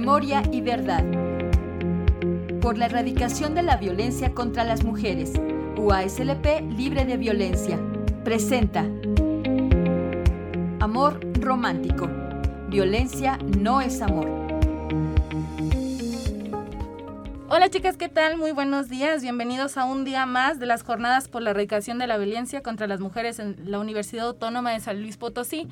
Memoria y Verdad. Por la erradicación de la violencia contra las mujeres. UASLP Libre de Violencia. Presenta. Amor romántico. Violencia no es amor. Hola chicas, ¿qué tal? Muy buenos días. Bienvenidos a un día más de las jornadas por la erradicación de la violencia contra las mujeres en la Universidad Autónoma de San Luis Potosí.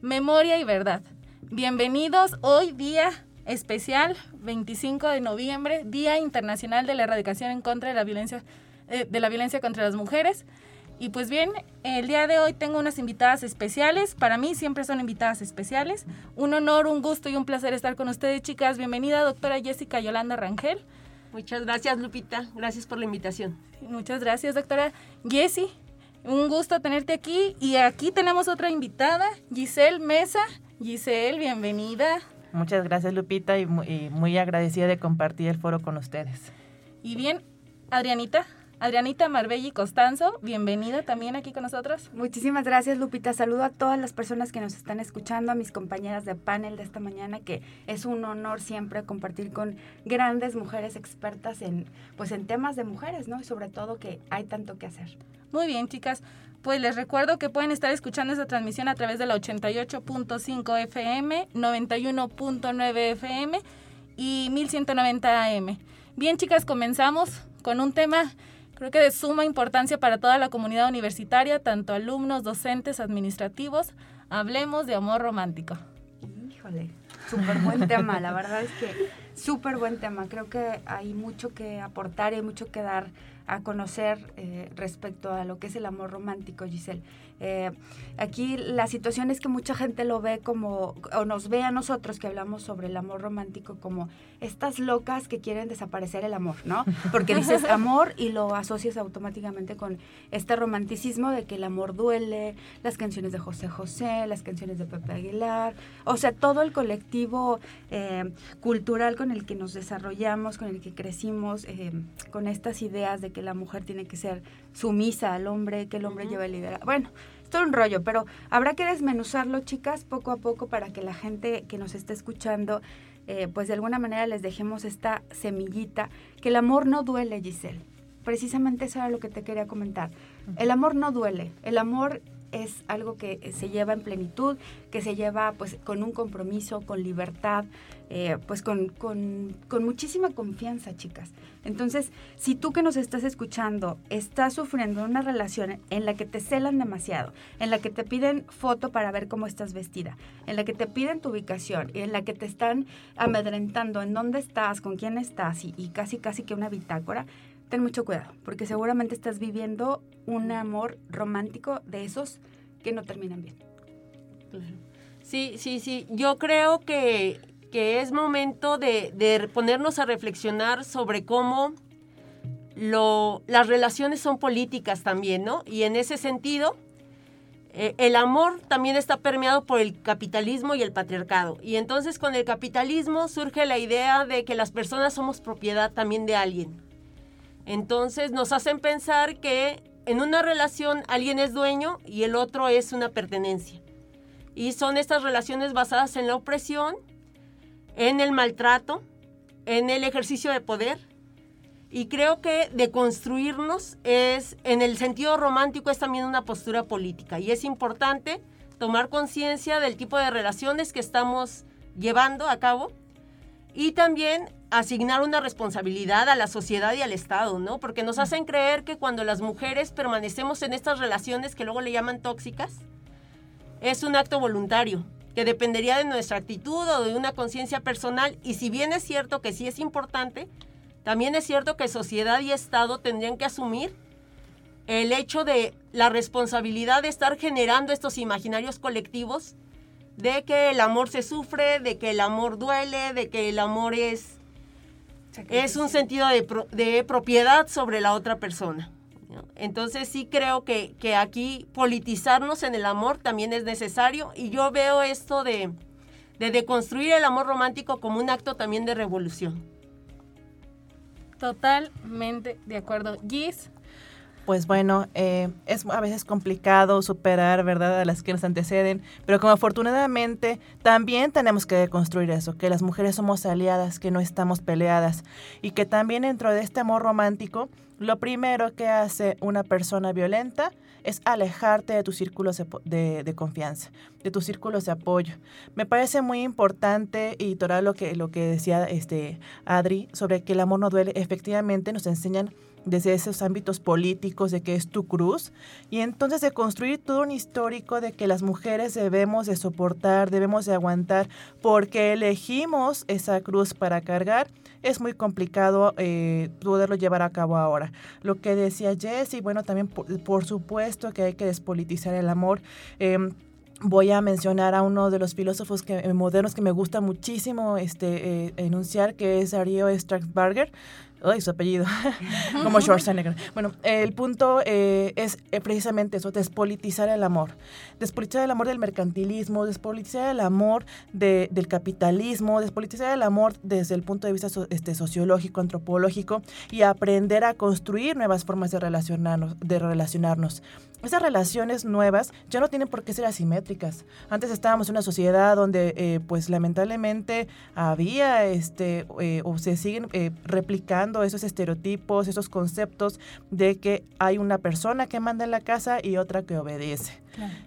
Memoria y verdad. Bienvenidos hoy día especial 25 de noviembre, Día Internacional de la Erradicación en contra de la violencia eh, de la violencia contra las mujeres. Y pues bien, el día de hoy tengo unas invitadas especiales. Para mí siempre son invitadas especiales. Un honor, un gusto y un placer estar con ustedes, chicas. Bienvenida, doctora Jessica Yolanda Rangel. Muchas gracias, Lupita. Gracias por la invitación. Muchas gracias, doctora Jessie. Un gusto tenerte aquí. Y aquí tenemos otra invitada, Giselle Mesa. Giselle, bienvenida. Muchas gracias Lupita y muy, agradecida de compartir el foro con ustedes. Y bien, Adrianita, Adrianita Marbelli Costanzo, bienvenida también aquí con nosotros. Muchísimas gracias, Lupita. Saludo a todas las personas que nos están escuchando, a mis compañeras de panel de esta mañana, que es un honor siempre compartir con grandes mujeres expertas en, pues, en temas de mujeres, ¿no? Y sobre todo que hay tanto que hacer. Muy bien, chicas. Pues les recuerdo que pueden estar escuchando esta transmisión a través de la 88.5 FM, 91.9 FM y 1190 AM. Bien, chicas, comenzamos con un tema creo que de suma importancia para toda la comunidad universitaria, tanto alumnos, docentes, administrativos. Hablemos de amor romántico. Híjole, súper buen tema, la verdad es que súper buen tema. Creo que hay mucho que aportar y mucho que dar a conocer eh, respecto a lo que es el amor romántico, Giselle. Eh, aquí la situación es que mucha gente lo ve como, o nos ve a nosotros que hablamos sobre el amor romántico como estas locas que quieren desaparecer el amor, ¿no? Porque dices amor y lo asocias automáticamente con este romanticismo de que el amor duele, las canciones de José José, las canciones de Pepe Aguilar, o sea, todo el colectivo eh, cultural con el que nos desarrollamos, con el que crecimos, con estas ideas de que la mujer tiene que ser sumisa al hombre, que el hombre lleva el liderazgo. Bueno, es todo un rollo, pero habrá que desmenuzarlo, chicas, poco a poco para que la gente que nos está escuchando, eh, pues de alguna manera les dejemos esta semillita, que el amor no duele, Giselle. Precisamente eso era lo que te quería comentar. El amor no duele, el amor es algo que se lleva en plenitud, que se lleva pues con un compromiso, con libertad, eh, pues con, con, muchísima confianza, chicas. Entonces, si tú que nos estás escuchando estás sufriendo una relación en la que te celan demasiado, en la que te piden foto para ver cómo estás vestida, en la que te piden tu ubicación en la que te están amedrentando en dónde estás, con quién estás y, y casi casi que una bitácora, ten mucho cuidado, porque seguramente estás viviendo un amor romántico de esos que no terminan bien. Sí, sí, sí. Yo creo que que es momento de, ponernos a reflexionar sobre cómo lo, las relaciones son políticas también, ¿no? Y en ese sentido, eh, el amor también está permeado por el capitalismo y el patriarcado. Y entonces con el capitalismo surge la idea de que las personas somos propiedad también de alguien. Entonces nos hacen pensar que en una relación alguien es dueño y el otro es una pertenencia. Y son estas relaciones basadas en la opresión en el maltrato, en el ejercicio de poder. Y creo que de construirnos es, en el sentido romántico, es también una postura política. Y es importante tomar conciencia del tipo de relaciones que estamos llevando a cabo y también asignar una responsabilidad a la sociedad y al Estado, ¿no? Porque nos hacen creer que cuando las mujeres permanecemos en estas relaciones que luego le llaman tóxicas, es un acto voluntario que dependería de nuestra actitud o de una conciencia personal. Y si bien es cierto que sí es importante, también es cierto que sociedad y Estado tendrían que asumir el hecho de la responsabilidad de estar generando estos imaginarios colectivos de que el amor se sufre, de que el amor duele, de que el amor es, es un sentido de, de propiedad sobre la otra persona. Entonces sí creo que, aquí politizarnos en el amor también es necesario y yo veo esto de, de deconstruir el amor romántico como un acto también de revolución. Totalmente de acuerdo. Gis. Pues bueno, eh, es a veces complicado superar, ¿verdad?, a las que nos anteceden, pero como afortunadamente también tenemos que construir eso, que las mujeres somos aliadas, que no estamos peleadas y que también dentro de este amor romántico, lo primero que hace una persona violenta es alejarte de tus círculos de, confianza, de tus círculos de apoyo. Me parece muy importante y todo lo que, lo que decía este Adri sobre que el amor no duele, efectivamente nos enseñan desde esos ámbitos políticos de que es tu cruz y entonces de construir todo un histórico de que las mujeres debemos de soportar, debemos de aguantar porque elegimos esa cruz para cargar es muy complicado eh, poderlo llevar a cabo ahora. Lo que decía Jess, bueno, también por, supuesto que hay que despolitizar el amor. Em, voy a mencionar a uno de los filósofos que, eh, modernos que me gusta muchísimo este, eh, enunciar, que es Darío Strasberger. Ay, su apellido, como Schwarzenegger. Bueno, el punto eh, es eh, precisamente eso, despolitizar el amor. Despolitizar el amor del mercantilismo, despolitizar el amor de, del capitalismo, despolitizar el amor desde el punto de vista este, sociológico, antropológico y aprender a construir nuevas formas de relacionarnos. De relacionarnos. Esas relaciones nuevas ya no tienen por qué ser asimétricas. Antes estábamos en una sociedad donde, eh, pues lamentablemente, había este, o se siguen replicando esos estereotipos, esos conceptos de que hay una persona que manda en la casa y otra que obedece.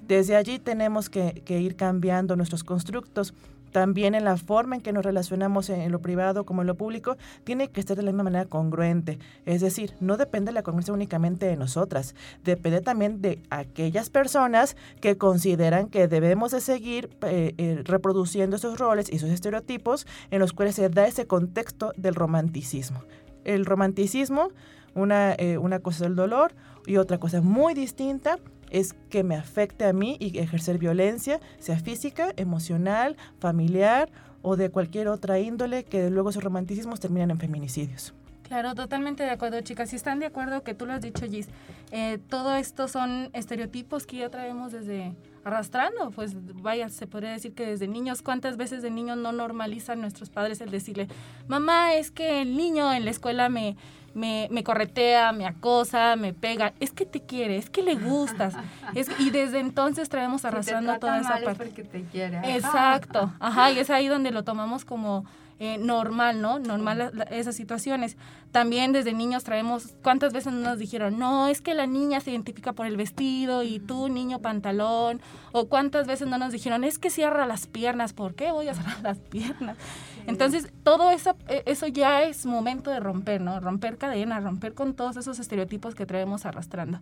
Desde allí tenemos que, ir cambiando nuestros constructos también en la forma en que nos relacionamos en lo privado como en lo público, tiene que ser de la misma manera congruente. Es decir, no depende de la congruencia únicamente de nosotras, depende también de aquellas personas que consideran que debemos de seguir eh, eh, reproduciendo esos roles y esos estereotipos en los cuales se da ese contexto del romanticismo el romanticismo, una, eh, una cosa es el dolor y otra cosa muy distinta es que me afecte a mí y ejercer violencia, sea física, emocional, familiar o de cualquier otra índole, que luego esos romanticismos terminan en feminicidios. Claro, totalmente de acuerdo, chicas. Si están de acuerdo que tú lo has dicho, Gis, eh, todo esto son estereotipos que ya traemos desde arrastrando, pues vaya, se podría decir que desde niños, ¿cuántas veces de niños no normalizan nuestros padres el decirle, mamá, es que el niño en la escuela me, me, me, corretea, me acosa, me pega, es que te quiere, es que le gustas. Es, y desde entonces traemos arrastrando toda esa parte. porque te quiere. Exacto, ajá, y es ahí donde lo tomamos como eh, normal, ¿no? Normal esas situaciones. También desde niños traemos, ¿cuántas veces nos dijeron, no, es que la niña se identifica por el vestido y tú, niño, pantalón? O cuántas veces no nos dijeron, es que cierra las piernas, ¿por qué voy a cerrar las piernas? Entonces, todo eso, e, eso ya es momento de romper, ¿no? Romper cadenas, romper con todos esos estereotipos que traemos arrastrando.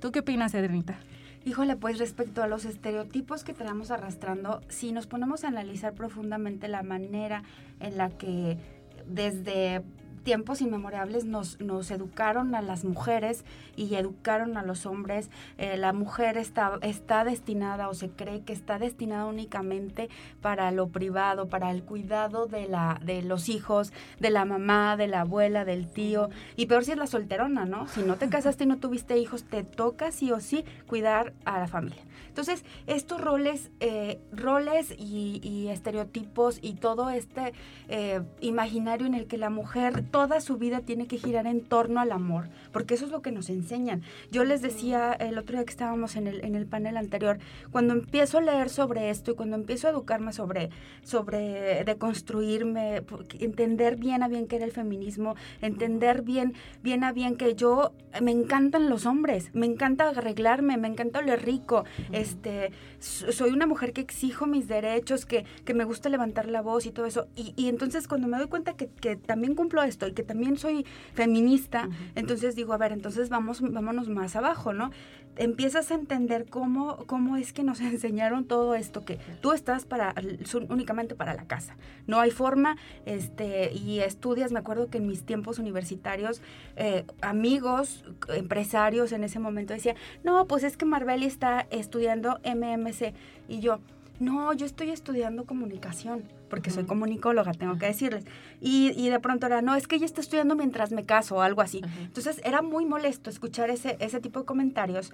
¿Tú qué opinas, Edrinita? Híjole, pues respecto a los estereotipos que traemos arrastrando, si nos ponemos a analizar profundamente la manera en la que desde tiempos inmemorables nos, nos educaron a las mujeres y educaron a los hombres. Eh, la mujer está, está destinada o se cree que está destinada únicamente para lo privado, para el cuidado de, la, de los hijos, de la mamá, de la abuela, del tío. Y peor si es la solterona, ¿no? Si no te casaste y no tuviste hijos, te toca sí o sí cuidar a la familia. Entonces, estos roles, eh, roles y, estereotipos y todo este eh, imaginario en el que la mujer toda su vida tiene que girar en torno al amor, porque eso es lo que nos enseñan. Yo les decía el otro día que estábamos en el, en el panel anterior, cuando empiezo a leer sobre esto y cuando empiezo a educarme sobre, sobre deconstruirme, entender bien a bien qué era el feminismo, entender bien, bien a bien que yo, me encantan los hombres, me encanta arreglarme, me encanta oler rico, este, soy una mujer que exijo mis derechos, que, que me gusta levantar la voz y todo eso. Y, y entonces cuando me doy cuenta que, que, también cumplo esto y que también soy feminista, entonces digo, a ver, entonces vamos, vámonos más abajo, ¿no? Empiezas a entender cómo, cómo es que nos enseñaron todo esto, que tú estás para, únicamente para la casa. No hay forma, este, y estudias, me acuerdo que en mis tiempos universitarios, amigos, empresarios en ese momento decían, no, pues es que Marbeli está estudiando MMC. Y yo, no, yo estoy estudiando comunicación porque soy comunicóloga, tengo que decirles. Y, y, de pronto era, no, es que ella está estudiando mientras me caso o algo así. Entonces era muy molesto escuchar ese, ese tipo de comentarios.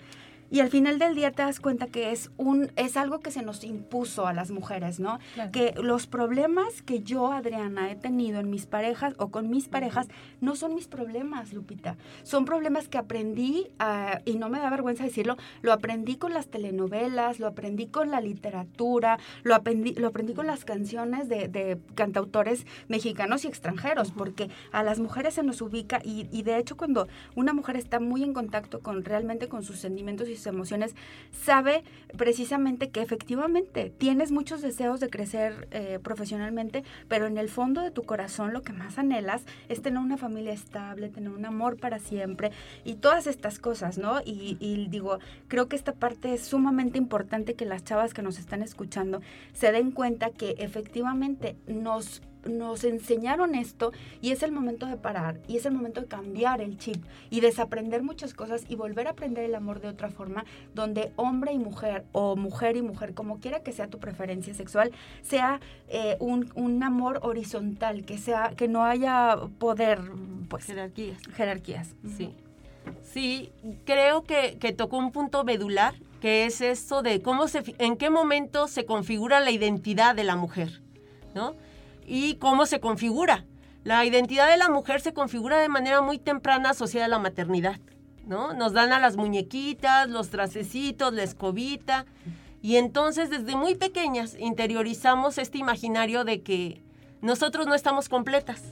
Y al final del día te das cuenta que es un es algo que se nos impuso a las mujeres, ¿no? Que los problemas que yo, Adriana, he tenido en mis parejas o con mis parejas no son mis problemas, Lupita. Son problemas que aprendí, ah, y no me da vergüenza decirlo, lo aprendí con las telenovelas, lo aprendí con la literatura, lo aprendí, lo aprendí con las canciones de, de cantautores mexicanos y extranjeros, porque a las mujeres se nos ubica y, y de hecho cuando una mujer está muy en contacto con realmente con sus sentimientos y emociones, sabe precisamente que efectivamente tienes muchos deseos de crecer eh, profesionalmente, pero en el fondo de tu corazón lo que más anhelas es tener una familia estable, tener un amor para siempre y todas estas cosas, ¿no? Y, y digo, creo que esta parte es sumamente importante que las chavas que nos están escuchando se den cuenta que efectivamente nos nos enseñaron esto y es el momento de parar y es el momento de cambiar el chip y desaprender muchas cosas y volver a aprender el amor de otra forma donde hombre y mujer o mujer y mujer, como quiera que sea tu preferencia sexual, sea eh, un, un, amor horizontal, que sea que no haya poder, pues jerarquías. Jerarquías. Sí. Sí, creo que, que tocó un punto medular, que es esto de cómo se, en qué momento se configura la identidad de la mujer, ¿no? Y cómo se configura. La identidad de la mujer se configura de manera muy temprana asociada a la maternidad, ¿no? Nos dan a las muñequitas, los tracecitos, la escobita, y entonces desde muy pequeñas interiorizamos este imaginario de que nosotros no estamos completas,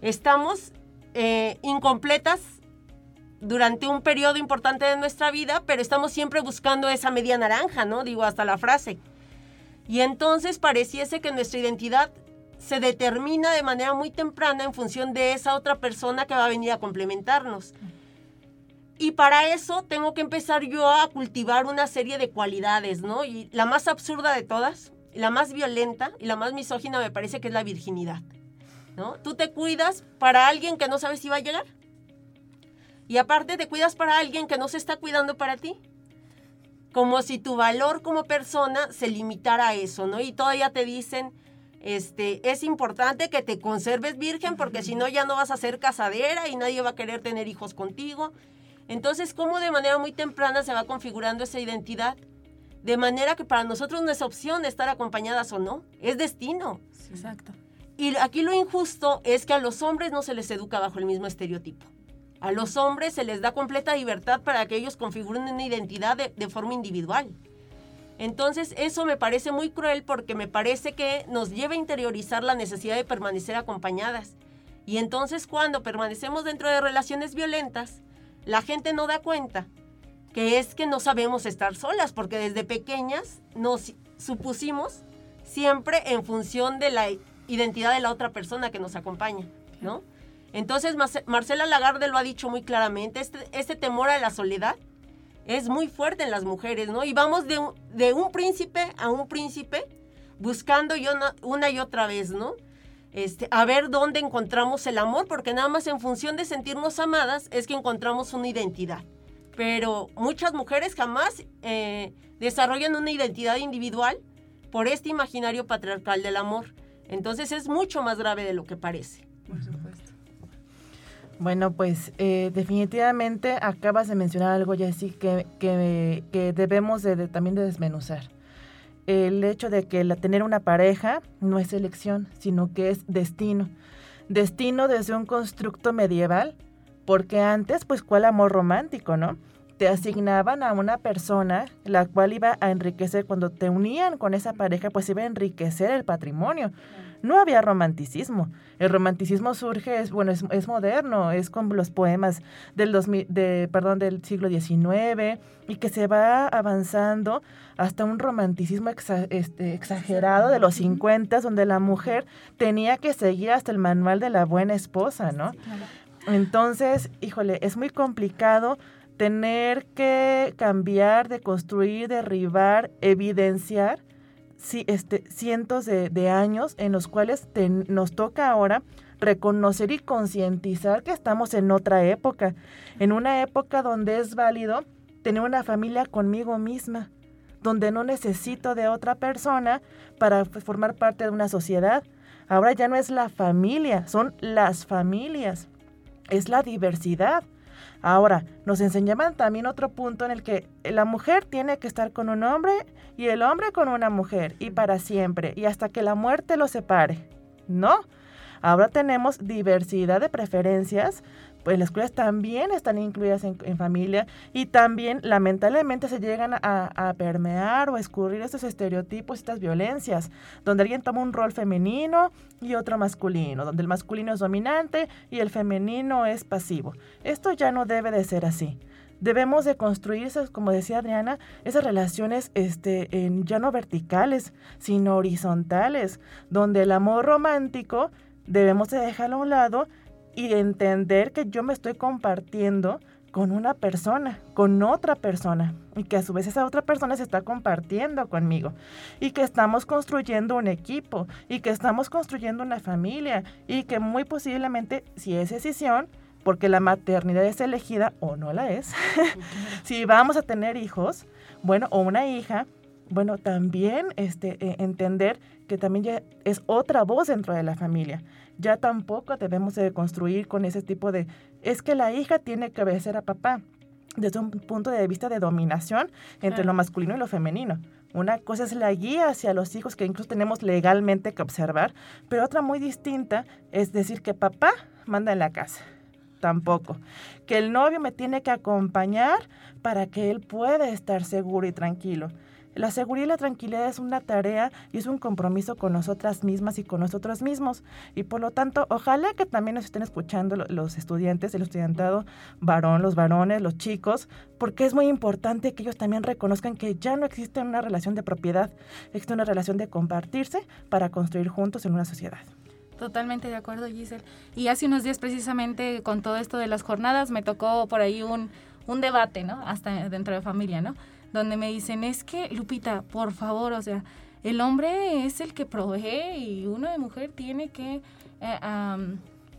estamos eh, incompletas durante un periodo importante de nuestra vida, pero estamos siempre buscando esa media naranja, ¿no? Digo, hasta la frase. Y entonces pareciese que nuestra identidad se determina de manera muy temprana en función de esa otra persona que va a venir a complementarnos. Y para eso tengo que empezar yo a cultivar una serie de cualidades, ¿no? Y la más absurda de todas, la más violenta y la más misógina me parece que es la virginidad, ¿no? Tú te cuidas para alguien que no sabes si va a llegar. Y aparte te cuidas para alguien que no se está cuidando para ti. Como si tu valor como persona se limitara a eso, ¿no? Y todavía te dicen, este, es importante que te conserves virgen porque si no ya no vas a ser casadera y nadie va a querer tener hijos contigo. Entonces, ¿cómo de manera muy temprana se va configurando esa identidad? De manera que para nosotros no es opción estar acompañadas o no, es destino. Exacto. Y aquí lo injusto es que a los hombres no se les educa bajo el mismo estereotipo. A los hombres se les da completa libertad para que ellos configuren una identidad de forma individual. Entonces eso me parece muy cruel porque me parece que nos lleva a interiorizar la necesidad de permanecer acompañadas. Y entonces cuando permanecemos dentro de relaciones violentas, la gente no da cuenta que es que no sabemos estar solas, porque desde pequeñas nos supusimos siempre en función de la identidad de la otra persona que nos acompaña, ¿no? Entonces Marcela Lagarde lo ha dicho muy claramente, este, este temor a la soledad es muy fuerte en las mujeres, ¿no? Y vamos de un, príncipe a un príncipe buscando yo una, y otra vez, ¿no? Este, a ver dónde encontramos el amor, porque nada más en función de sentirnos amadas es que encontramos una identidad. Pero muchas mujeres jamás eh, desarrollan una identidad individual por este imaginario patriarcal del amor. Entonces es mucho más grave de lo que parece. Bueno, pues eh, definitivamente acabas de mencionar algo, Jessy, que, que, que debemos de, también de desmenuzar. El hecho de que la, tener una pareja no es elección, sino que es destino. Destino desde un constructo medieval, porque antes, pues, ¿cuál amor romántico, no? Te asignaban a una persona la cual iba a enriquecer, cuando te unían con esa pareja, pues iba a enriquecer el patrimonio no había romanticismo. El romanticismo surge, es, bueno, es, moderno, es con los poemas del, de, perdón, del siglo XIX y que se va avanzando hasta un romanticismo este, exagerado de los 50, donde la mujer tenía que seguir hasta el manual de la buena esposa, ¿no? Entonces, híjole, es muy complicado tener que cambiar, de construir, derribar, evidenciar este, cientos de, años en los cuales nos toca ahora reconocer y concientizar que estamos en otra época, en una época donde es válido tener una familia conmigo misma, donde no necesito de otra persona para formar parte de una sociedad. Ahora ya no es la familia, son las familias, es la diversidad. Ahora, nos enseñaban también otro punto en el que la mujer tiene que estar con un hombre y el hombre con una mujer y para siempre y hasta que la muerte los separe. No, ahora tenemos diversidad de preferencias pues las escuelas también están incluidas en, familia y también lamentablemente se llegan a, permear o a escurrir estos estereotipos, estas violencias, donde alguien toma un rol femenino y otro masculino, donde el masculino es dominante y el femenino es pasivo. Esto ya no debe de ser así debemos de construir, como decía Adriana, esas relaciones este, en, ya no verticales, sino horizontales, donde el amor romántico debemos de dejarlo a un lado y entender que yo me estoy compartiendo con una persona, con otra persona, y que a su vez esa otra persona se está compartiendo conmigo, y que estamos construyendo un equipo, y que estamos construyendo una familia, y que muy posiblemente, si es decisión, porque la maternidad es elegida o no la es, si vamos a tener hijos, bueno, o una hija, bueno, también este, e, entender que también ya es otra voz dentro de la familia ya tampoco debemos de construir con ese tipo de, es que la hija tiene que obedecer a papá desde un punto de vista de dominación entre lo masculino y lo femenino. Una cosa es la guía hacia los hijos que incluso tenemos legalmente que observar, pero otra muy distinta es decir que papá manda en la casa. Tampoco. Que el novio me tiene que acompañar para que él pueda estar seguro y tranquilo. La seguridad y la tranquilidad es una tarea y es un compromiso con nosotras mismas y con nosotros mismos. Y por lo tanto, ojalá que también nos estén escuchando los estudiantes, el estudiantado varón, los varones, los chicos, porque es muy importante que ellos también reconozcan que ya no existe una relación de propiedad, existe una relación de compartirse para construir juntos en una sociedad. Totalmente de acuerdo, Giselle. Y hace unos días precisamente con todo esto de las jornadas me tocó por ahí un, un debate, ¿no? Hasta dentro de familia, ¿no? Donde me dicen, es que, Lupita, por favor, o sea, el hombre es el que provee y uno de mujer tiene que eh,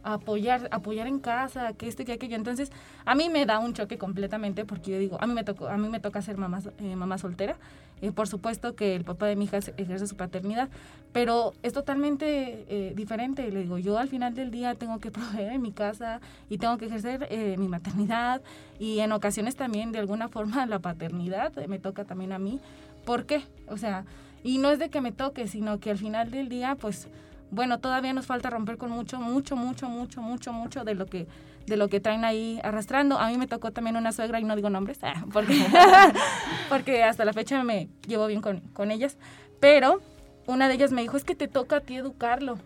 apoyar, apoyar en casa, que esto que aquello. Entonces, a mí me da un choque completamente porque yo digo, a mí me, tocó, a mí me toca ser mamá, eh, mamá soltera. Eh, por supuesto que el papá de mi hija ejerce su paternidad, pero es totalmente eh, diferente. Le digo, yo al final del día tengo que proveer en mi casa y tengo que ejercer mi maternidad y en ocasiones también de alguna forma la paternidad me toca también a mí. ¿Por qué? O sea, y no es de que me toque, sino que al final del día, pues bueno, todavía nos falta romper con mucho, mucho, mucho, mucho, mucho, mucho de lo que de lo que traen ahí arrastrando. A mí me tocó también una suegra y no digo nombres, ah, porque, porque hasta la fecha me llevo bien con, con ellas. Pero una de ellas me dijo, es que te toca a ti educarlo.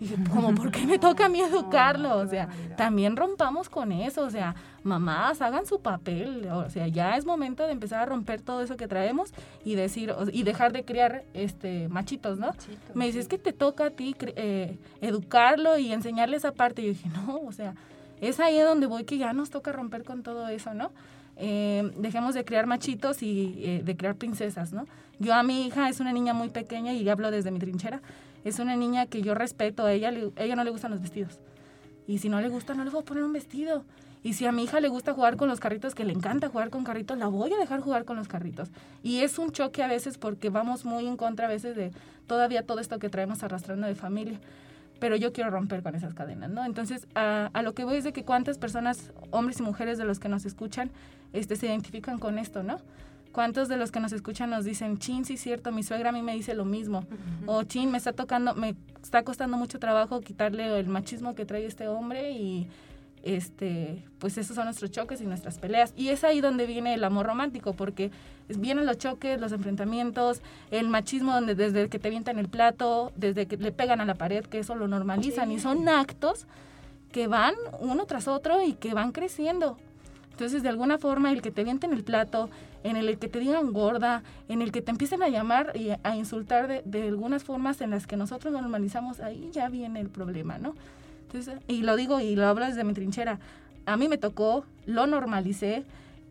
Y dije, ¿cómo? ¿Por qué me toca a mí educarlo? O sea, también rompamos con eso. O sea, mamás, hagan su papel. O sea, ya es momento de empezar a romper todo eso que traemos y decir, y dejar de criar este machitos, ¿no? me dice, es que te toca a ti eh, educarlo y enseñarle esa parte. Y yo dije, no, o sea, es ahí donde voy que ya nos toca romper con todo eso, ¿no? Eh, dejemos de criar machitos y eh, de criar princesas, ¿no? Yo a mi hija es una niña muy pequeña y hablo desde mi trinchera es una niña que yo respeto, a ella, ella no le gustan los vestidos. Y si no le gusta, no le voy a poner un vestido. Y si a mi hija le gusta jugar con los carritos, que le encanta jugar con carritos, la voy a dejar jugar con los carritos. Y es un choque a veces porque vamos muy en contra a veces de todavía todo esto que traemos arrastrando de familia. Pero yo quiero romper con esas cadenas, ¿no? Entonces, a, a lo que voy es de que cuántas personas, hombres y mujeres de los que nos escuchan, este, se identifican con esto, ¿no? ¿Cuántos de los que nos escuchan nos dicen, chin, sí es cierto, mi suegra a mí me dice lo mismo? O chin, me está tocando, me está costando mucho trabajo quitarle el machismo que trae este hombre y este, pues esos son nuestros choques y nuestras peleas. Y es ahí donde viene el amor romántico, porque vienen los choques, los enfrentamientos, el machismo donde desde que te avientan el plato, desde que le pegan a la pared, que eso lo normalizan y son actos que van uno tras otro y que van creciendo. Entonces, de alguna forma, el que te vienten el plato, en el que te digan gorda, en el que te empiecen a llamar y a insultar de, de algunas formas en las que nosotros normalizamos, ahí ya viene el problema, ¿no? Y lo digo y lo hablo desde mi trinchera. A mí me tocó, lo normalicé,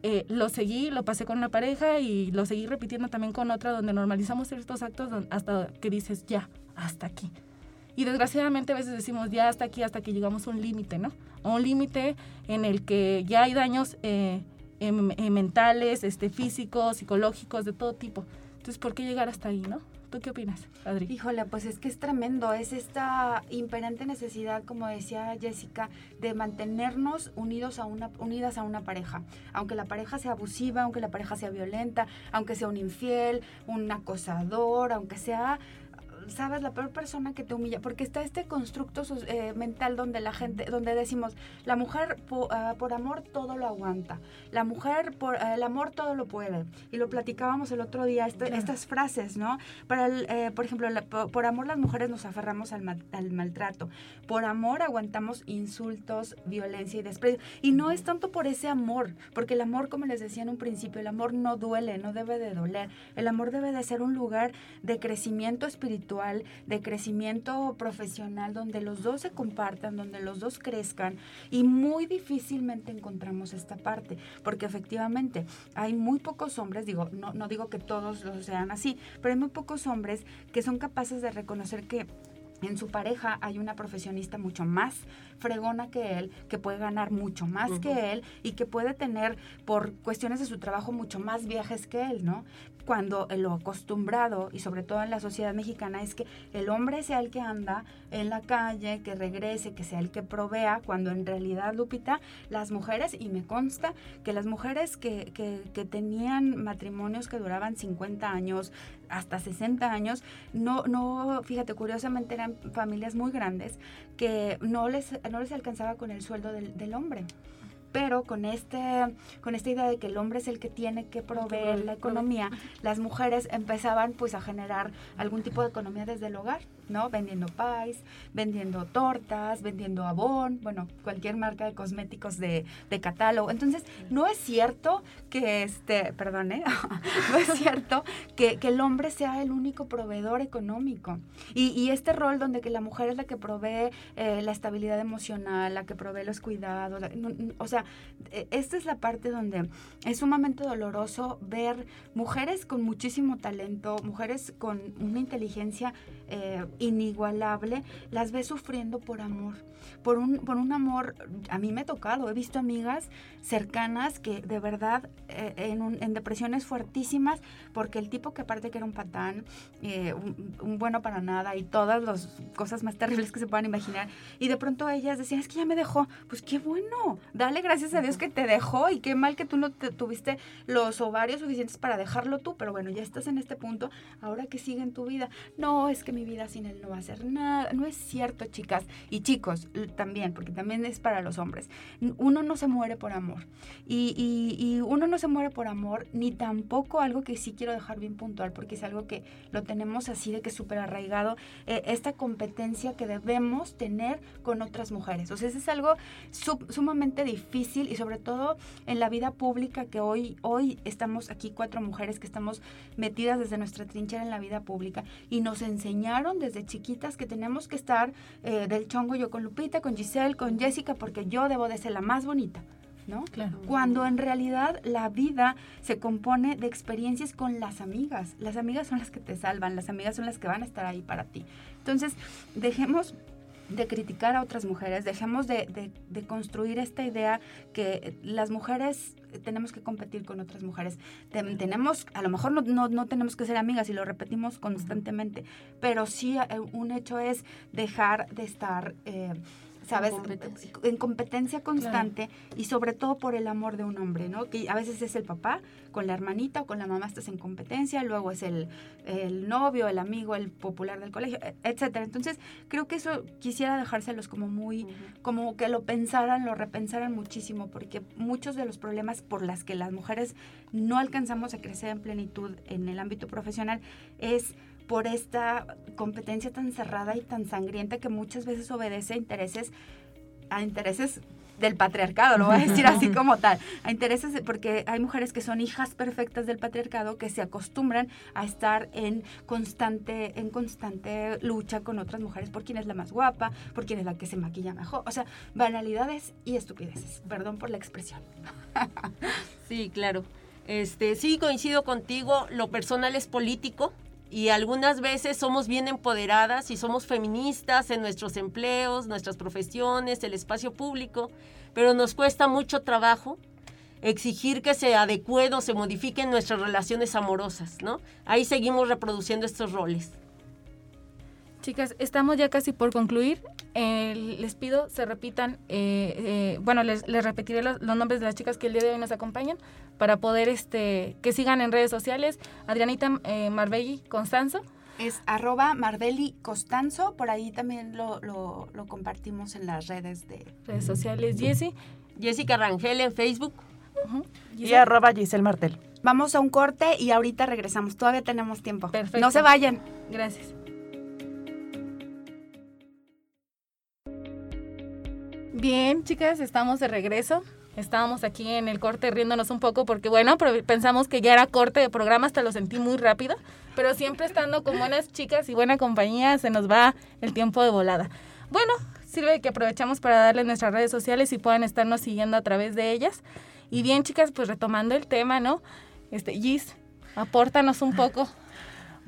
eh, lo seguí, lo pasé con una pareja y lo seguí repitiendo también con otra donde normalizamos estos actos hasta que dices, ya, hasta aquí. Y desgraciadamente a veces decimos ya hasta aquí, hasta que llegamos a un límite, ¿no? A un límite en el que ya hay daños eh, em, eh, mentales, este, físicos, psicológicos, de todo tipo. Entonces, ¿por qué llegar hasta ahí, no? ¿Tú qué opinas, Adri? Híjole, pues es que es tremendo, es esta imperante necesidad, como decía Jessica, de mantenernos unidos a una, unidas a una pareja. Aunque la pareja sea abusiva, aunque la pareja sea violenta, aunque sea un infiel, un acosador, aunque sea sabes, la peor persona que te humilla, porque está este constructo eh, mental donde la gente, donde decimos, la mujer ah, por amor todo lo aguanta, la mujer por eh, el amor todo lo puede. Y lo platicábamos el otro día, este, estas frases, ¿no? Para eh, por ejemplo, por, amor las mujeres nos aferramos al, al maltrato, por amor aguantamos insultos, violencia y desprecio. Y no es tanto por ese amor, porque el amor, como les decía en un principio, el amor no duele, no debe de doler. El amor debe de ser un lugar de crecimiento espiritual de crecimiento profesional, donde los dos se compartan, donde los dos crezcan y muy difícilmente encontramos esta parte, porque efectivamente hay muy pocos hombres, digo, no, no digo que todos lo sean así, pero hay muy pocos hombres que son capaces de reconocer que en su pareja hay una profesionista mucho más fregona que él, que puede ganar mucho más que él y que puede tener por cuestiones de su trabajo mucho más viajes que él, ¿no? Cuando lo acostumbrado y sobre todo en la sociedad mexicana es que el hombre sea el que anda en la calle, que regrese, que sea el que provea, cuando en realidad, Lupita, las mujeres, y me consta que las mujeres que, que, que tenían matrimonios que duraban 50 años, hasta 60 años, no, no, fíjate, curiosamente eran familias muy grandes que no les, no les alcanzaba con el sueldo del, del hombre pero con este con esta idea de que el hombre es el que tiene que proveer la economía, las mujeres empezaban pues a generar algún tipo de economía desde el hogar. ¿No? Vendiendo pies, vendiendo tortas, vendiendo abón, bueno, cualquier marca de cosméticos de, catálogo. Entonces, no es cierto que este, perdone, no es cierto que, el hombre sea el único proveedor económico. Y, este rol donde que la mujer es la que provee eh, la estabilidad emocional, la que provee los cuidados, o sea, e, esta es la parte donde es sumamente doloroso ver mujeres con muchísimo talento, mujeres con una inteligencia eh, inigualable, las ves sufriendo por amor, por un, por un amor, a mí me ha tocado, he visto amigas cercanas que de verdad eh, en, en, depresiones fuertísimas, porque el tipo que aparte que era un patán, eh, un, bueno para nada y todas las cosas más terribles que se puedan imaginar, y de pronto ellas decían, es que ya me dejó, pues qué bueno, dale gracias a Dios que te dejó y qué mal que tú no te, tuviste los ovarios suficientes para dejarlo tú, pero bueno, ya estás en este punto, ahora que sigue en tu vida, no, es que mi vida sin él no va a ser nada, no es cierto chicas y chicos también, porque también es para los hombres, uno no se muere por amor, y, uno no se muere por amor, ni tampoco algo que sí quiero dejar bien puntual, porque es algo que lo tenemos así de que súper arraigado, eh, esta competencia que debemos tener con otras mujeres. O sea, eso es algo sumamente difícil y sobre todo en la vida pública que hoy, hoy estamos aquí cuatro mujeres que estamos metidas desde nuestra trinchera en la vida pública y nos enseñaron desde chiquitas que tenemos que estar eh, del chongo yo con Lupita, con Giselle, con Jessica, porque yo debo de ser la más bonita. ¿no? Cuando en realidad la vida se compone de experiencias con las amigas. Las amigas son las que te salvan, las amigas son las que van a estar ahí para ti. Entonces, dejemos de criticar a otras mujeres, dejemos de, construir esta idea que las mujeres tenemos que competir con otras mujeres. tenemos, a lo mejor no, tenemos que ser amigas y lo repetimos constantemente, pero sí eh, un hecho es dejar de estar... Eh, ¿sabes? En competencia constante y sobre todo por el amor de un hombre, ¿no? Que a veces es el papá, con la hermanita o con la mamá estás en competencia, luego es el, novio, el amigo, el popular del colegio, e, etcétera. Entonces, creo que eso quisiera dejárselos como muy, como que lo pensaran, lo repensaran muchísimo, porque muchos de los problemas por las que las mujeres no alcanzamos a crecer en plenitud en el ámbito profesional es por esta competencia tan cerrada y tan sangrienta que muchas veces obedece a intereses, a intereses del patriarcado, lo voy a decir así como tal, a intereses, porque hay mujeres que son hijas perfectas del patriarcado que se acostumbran a estar en constante, en constante lucha con otras mujeres por quién es la más guapa, por quién es la que se maquilla mejor, o sea, banalidades y estupideces, perdón por la expresión. Sí, claro. Este, sí, coincido contigo, lo personal es político, y algunas veces somos bien empoderadas y somos feministas en nuestros empleos, nuestras profesiones, el espacio público, pero nos cuesta mucho trabajo exigir que se adecúen o se modifiquen nuestras relaciones amorosas, ¿no? Ahí seguimos reproduciendo estos roles. Chicas, estamos ya casi por concluir. Eh, les pido se repitan, eh, eh, bueno, les, les repetiré los, los, nombres de las chicas que el día de hoy nos acompañan para poder este que sigan en redes sociales. Adrianita eh, Marbelli Constanzo. Es arroba Marbelli Costanzo, por ahí también lo, lo, lo compartimos en las redes de redes sociales. Jessie. Jessica Rangel en Facebook. Uh -huh. Y arroba Giselle Martel. Vamos a un corte y ahorita regresamos. Todavía tenemos tiempo. Perfecto. No se vayan. Gracias. Bien, chicas, estamos de regreso. Estábamos aquí en el corte riéndonos un poco porque, bueno, pensamos que ya era corte de programa, hasta lo sentí muy rápido, pero siempre estando con buenas chicas y buena compañía se nos va el tiempo de volada. Bueno, sirve que aprovechamos para darles nuestras redes sociales y puedan estarnos siguiendo a través de ellas. Y bien, chicas, pues retomando el tema, ¿no? Este, Gis, apórtanos un poco.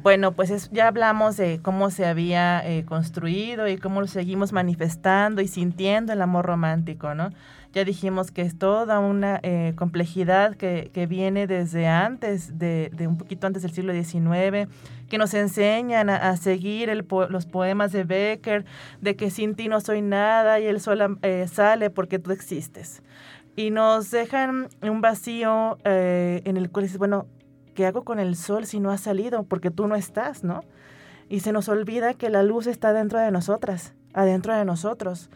Bueno, pues es, ya hablamos de cómo se había eh, construido y cómo lo seguimos manifestando y sintiendo el amor romántico, ¿no? Ya dijimos que es toda una eh, complejidad que, viene desde antes, de, de, un poquito antes del siglo XIX, que nos enseñan a, seguir el los poemas de Becker, de que sin ti no soy nada y el sol eh, sale porque tú existes. Y nos dejan un vacío eh, en el cual dices, bueno, ¿qué hago con el sol si no ha salido? Porque tú no estás, ¿no? Y se nos olvida que la luz está dentro de nosotras, adentro de nosotros.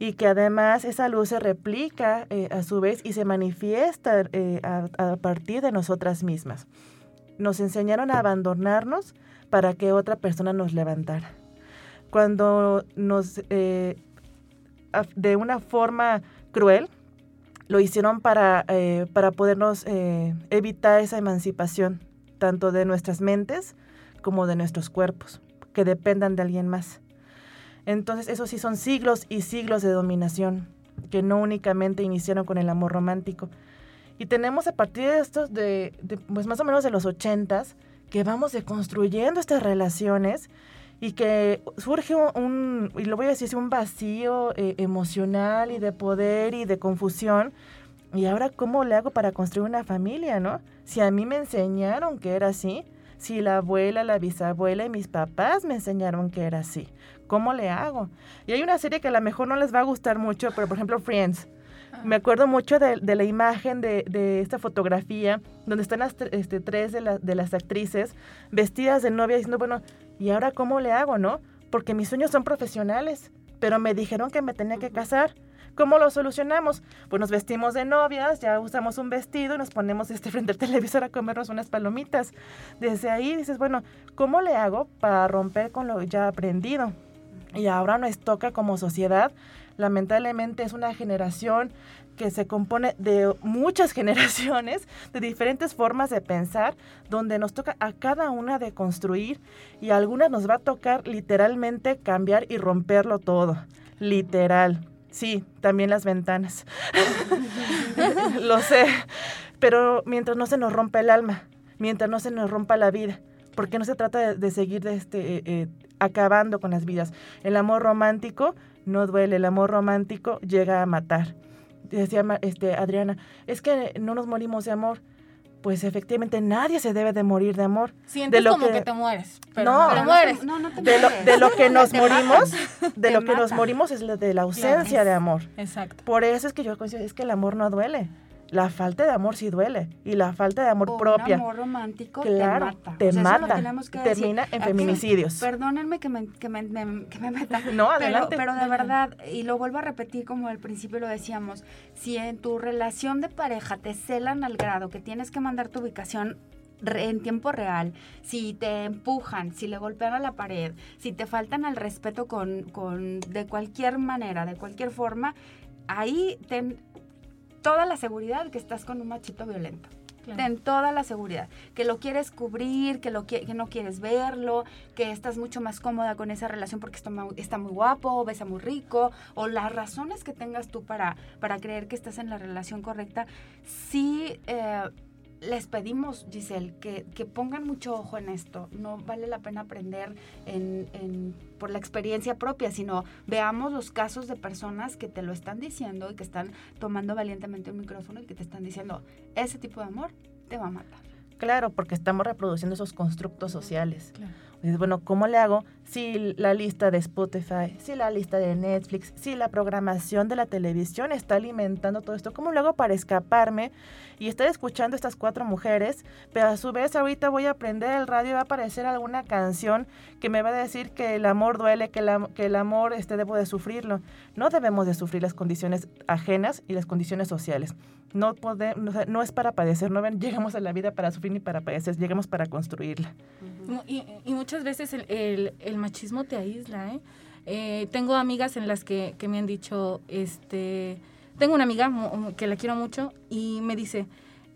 Y que además esa luz se replica eh, a su vez y se manifiesta eh, a, partir de nosotras mismas. Nos enseñaron a abandonarnos para que otra persona nos levantara. Cuando nos, eh, de una forma cruel, lo hicieron para, eh, para podernos eh, evitar esa emancipación, tanto de nuestras mentes como de nuestros cuerpos, que dependan de alguien más. Entonces, esos sí son siglos y siglos de dominación, que no únicamente iniciaron con el amor romántico. Y tenemos a partir de estos, de, pues más o menos de los ochentas, que vamos deconstruyendo estas relaciones y que surge un, y lo voy a decir, un vacío eh, emocional y de poder y de confusión. Y ahora, ¿cómo le hago para construir una familia, no? Si a mí me enseñaron que era así, si la abuela, la bisabuela y mis papás me enseñaron que era así, ¿cómo le hago? Y hay una serie que a lo mejor no les va a gustar mucho, pero por ejemplo, Friends. Me acuerdo mucho de, de la imagen de, de, esta fotografía donde están las este, tres de, la, de, las actrices vestidas de novia diciendo, bueno, ¿y ahora cómo le hago, no? Porque mis sueños son profesionales, pero me dijeron que me tenía que casar. ¿Cómo lo solucionamos? Pues nos vestimos de novias, ya usamos un vestido y nos ponemos este, frente al televisor a comernos unas palomitas. Desde ahí dices, bueno, ¿cómo le hago para romper con lo ya aprendido? Y ahora nos toca como sociedad lamentablemente es una generación que se compone de muchas generaciones, de diferentes formas de pensar, donde nos toca a cada una de construir y a algunas nos va a tocar literalmente cambiar y romperlo todo, literal. Sí, también las ventanas. Lo sé, pero mientras no se nos rompa el alma, mientras no se nos rompa la vida, porque no se trata de, seguir este, eh, eh, acabando con las vidas. El amor romántico no duele, el amor romántico llega a matar. Decía este, Adriana, es que no nos morimos de amor. Pues efectivamente nadie se debe de morir de amor. Sientes de lo como que, que, te mueres, pero no, no te mueres. No, no te de, lo, de lo que nos morimos, de lo que nos morimos es de la ausencia Claro. de amor. Exacto. Por eso es que yo considero es que el amor no duele. La falta de amor sí duele y la falta de amor O propia. Un amor romántico Claro, te mata. te O sea, eso lo mata, tenemos que decir. termina en Aquí, feminicidios. Perdónenme que me, que me, me- que me meta. No, Pero, adelante. pero de verdad, y lo vuelvo a repetir como al principio lo decíamos, si en tu relación de pareja te celan al grado que tienes que mandar tu ubicación en tiempo real, si te empujan, si le golpean a la pared, si te faltan al respeto con, con de cualquier manera, de cualquier forma, ahí ten toda la seguridad que estás con un machito violento. Claro. Ten toda la seguridad. Que lo quieres cubrir, que, lo qui- que no quieres verlo, que estás mucho más cómoda con esa relación porque está, mu- está muy guapo, o besa muy rico, o las razones que tengas tú para, para creer que estás en la relación correcta, sí eh, les pedimos, Giselle, que, que, pongan mucho ojo en esto. No vale la pena aprender en, en, por la experiencia propia, sino veamos los casos de personas que te lo están diciendo y que están tomando valientemente un micrófono y que te están diciendo, ese tipo de amor te va a matar. Claro, porque estamos reproduciendo esos constructos sociales. Claro. Bueno, ¿cómo le hago si la lista de Spotify, si la lista de Netflix, si la programación de la televisión está alimentando todo esto? ¿Cómo lo hago para escaparme y estar escuchando estas cuatro mujeres? Pero a su vez ahorita voy a aprender el radio y va a aparecer alguna canción que me va a decir que el amor duele, que, que el amor este, debo de sufrirlo. No debemos de sufrir las condiciones ajenas y las condiciones sociales. No, podemos, no es para padecer, no llegamos a la vida para sufrir ni para padecer, llegamos para construirla. y, y, muchas veces el, el, el machismo te aísla, ¿eh? ¿eh? tengo amigas en las que, que, me han dicho, este, tengo una amiga que la quiero mucho y me dice,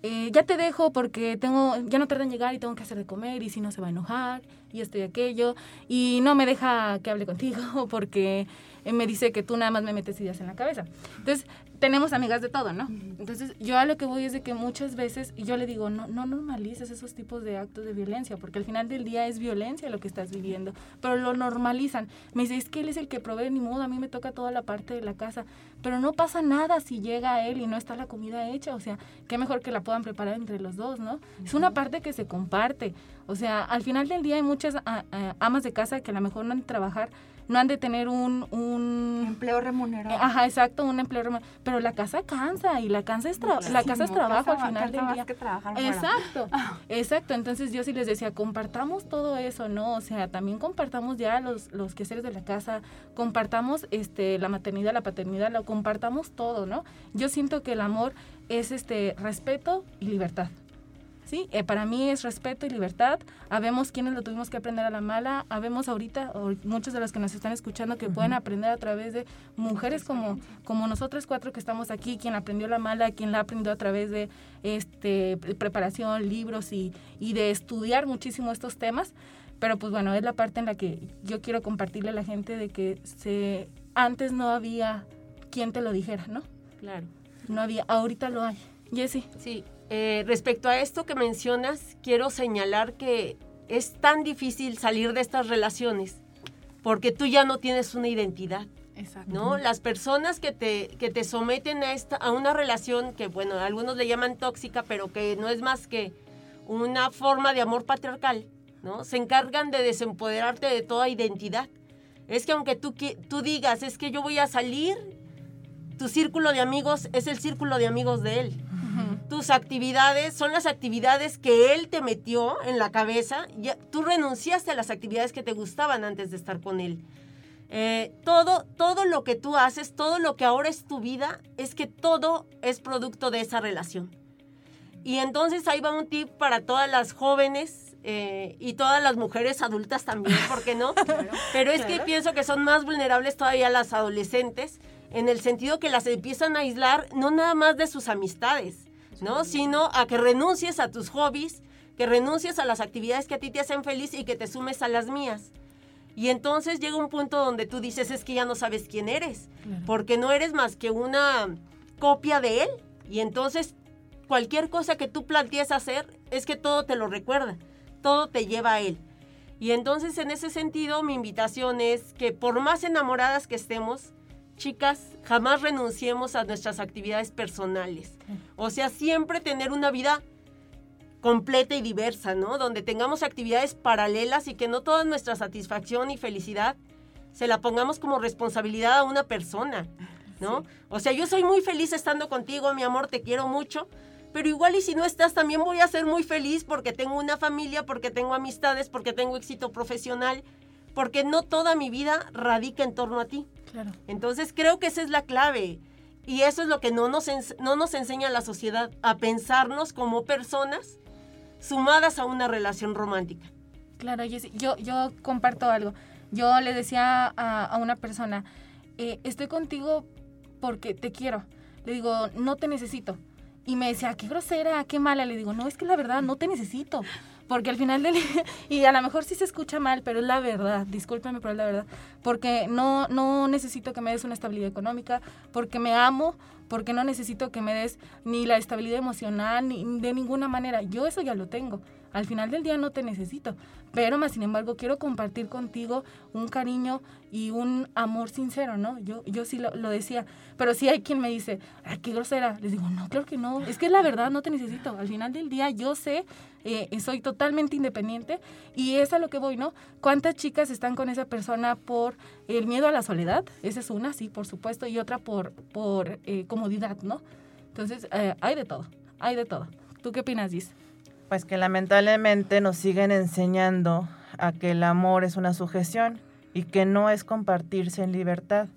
eh, ya te dejo porque tengo, ya no tarda en llegar y tengo que hacer de comer y si no se va a enojar y esto y aquello y no me deja que hable contigo porque me dice que tú nada más me metes ideas en la cabeza. Entonces, tenemos amigas de todo, ¿no? Entonces, yo a lo que voy es de que muchas veces yo le digo, no, no normalices esos tipos de actos de violencia, porque al final del día es violencia lo que estás viviendo, pero lo normalizan. Me dice, es que él es el que provee, ni modo, a mí me toca toda la parte de la casa, pero no pasa nada si llega a él y no está la comida hecha, o sea, qué mejor que la puedan preparar entre los dos, ¿no? Es una parte que se comparte, o sea, al final del día hay muchas ah, ah, amas de casa que a lo mejor no han trabajar, no han de tener un, un empleo remunerado. Ajá, exacto, un empleo remunerado. Pero la casa cansa y la casa es, la casa es trabajo al final del día. Que trabajar exacto, exacto. Entonces yo sí les decía, compartamos todo eso, ¿no? O sea, también compartamos ya los, los quehaceres de la casa, compartamos este la maternidad, la paternidad, lo compartamos todo, ¿no? Yo siento que el amor es este respeto y libertad. ¿Sí? Eh, para mí es respeto y libertad. Habemos quienes lo tuvimos que aprender a la mala, habemos ahorita, muchos de los que nos están escuchando, que pueden aprender a través de mujeres como, como nosotros cuatro que estamos aquí, quien aprendió la mala, quien la aprendió a través de este, preparación, libros y, y de estudiar muchísimo estos temas. Pero pues bueno, es la parte en la que yo quiero compartirle a la gente de que se, antes no había quien te lo dijera, ¿no? Claro. No había, ahorita lo hay. Jessy. Sí, eh, respecto a esto que mencionas, quiero señalar que es tan difícil salir de estas relaciones porque tú ya no tienes una identidad. Exacto. ¿no? Las personas que te, que te someten a, esta, a una relación que, bueno, algunos le llaman tóxica, pero que no es más que una forma de amor patriarcal, ¿no? Se encargan de desempoderarte de toda identidad. Es que aunque tú, tú digas, es que yo voy a salir, tu círculo de amigos es el círculo de amigos de él tus actividades son las actividades que él te metió en la cabeza. Ya, tú renunciaste a las actividades que te gustaban antes de estar con él. Eh, todo, todo lo que tú haces, todo lo que ahora es tu vida, es que todo es producto de esa relación. Y entonces ahí va un tip para todas las jóvenes eh, y todas las mujeres adultas también, ¿por qué no? Pero es que pienso que son más vulnerables todavía las adolescentes, en el sentido que las empiezan a aislar no nada más de sus amistades, ¿no? Sino a que renuncies a tus hobbies, que renuncies a las actividades que a ti te hacen feliz y que te sumes a las mías. Y entonces llega un punto donde tú dices, es que ya no sabes quién eres, porque no eres más que una copia de él. Y entonces cualquier cosa que tú plantees hacer es que todo te lo recuerda, todo te lleva a él. Y entonces en ese sentido mi invitación es que por más enamoradas que estemos, chicas, jamás renunciemos a nuestras actividades personales. O sea, siempre tener una vida completa y diversa, ¿no? Donde tengamos actividades paralelas y que no toda nuestra satisfacción y felicidad se la pongamos como responsabilidad a una persona, ¿no? O sea, yo soy muy feliz estando contigo, mi amor, te quiero mucho, pero igual y si no estás también voy a ser muy feliz porque tengo una familia, porque tengo amistades, porque tengo éxito profesional, porque no toda mi vida radica en torno a ti. Entonces creo que esa es la clave. Y eso es lo que no nos, no nos enseña la sociedad, a pensarnos como personas sumadas a una relación romántica. Claro, yo, yo comparto algo. Yo le decía a, una persona, eh, estoy contigo porque te quiero. Le digo, no te necesito. Y me decía, qué grosera, qué mala. Le digo, no, es que la verdad no te necesito porque al final del y a lo mejor sí se escucha mal, pero es la verdad, discúlpeme, pero es la verdad, porque no, no necesito que me des una estabilidad económica, porque me amo, porque no necesito que me des ni la estabilidad emocional, ni de ninguna manera, yo eso ya lo tengo. Al final del día no te necesito, pero más sin embargo quiero compartir contigo un cariño y un amor sincero, ¿no? Yo, yo sí lo, decía, pero sí hay quien me dice, ay, qué grosera. Les digo, no, claro que no, es que la verdad no te necesito. Al final del día yo sé, eh, soy totalmente independiente y es a lo que voy, ¿no? ¿Cuántas chicas están con esa persona por el miedo a la soledad? Esa es una, sí, por supuesto, y otra por, por eh, comodidad, ¿no? Entonces, eh, hay de todo, hay de todo. ¿Tú qué opinas, Gis? Pues que lamentablemente nos siguen enseñando a que el amor es una sujeción y que no es compartirse en libertad.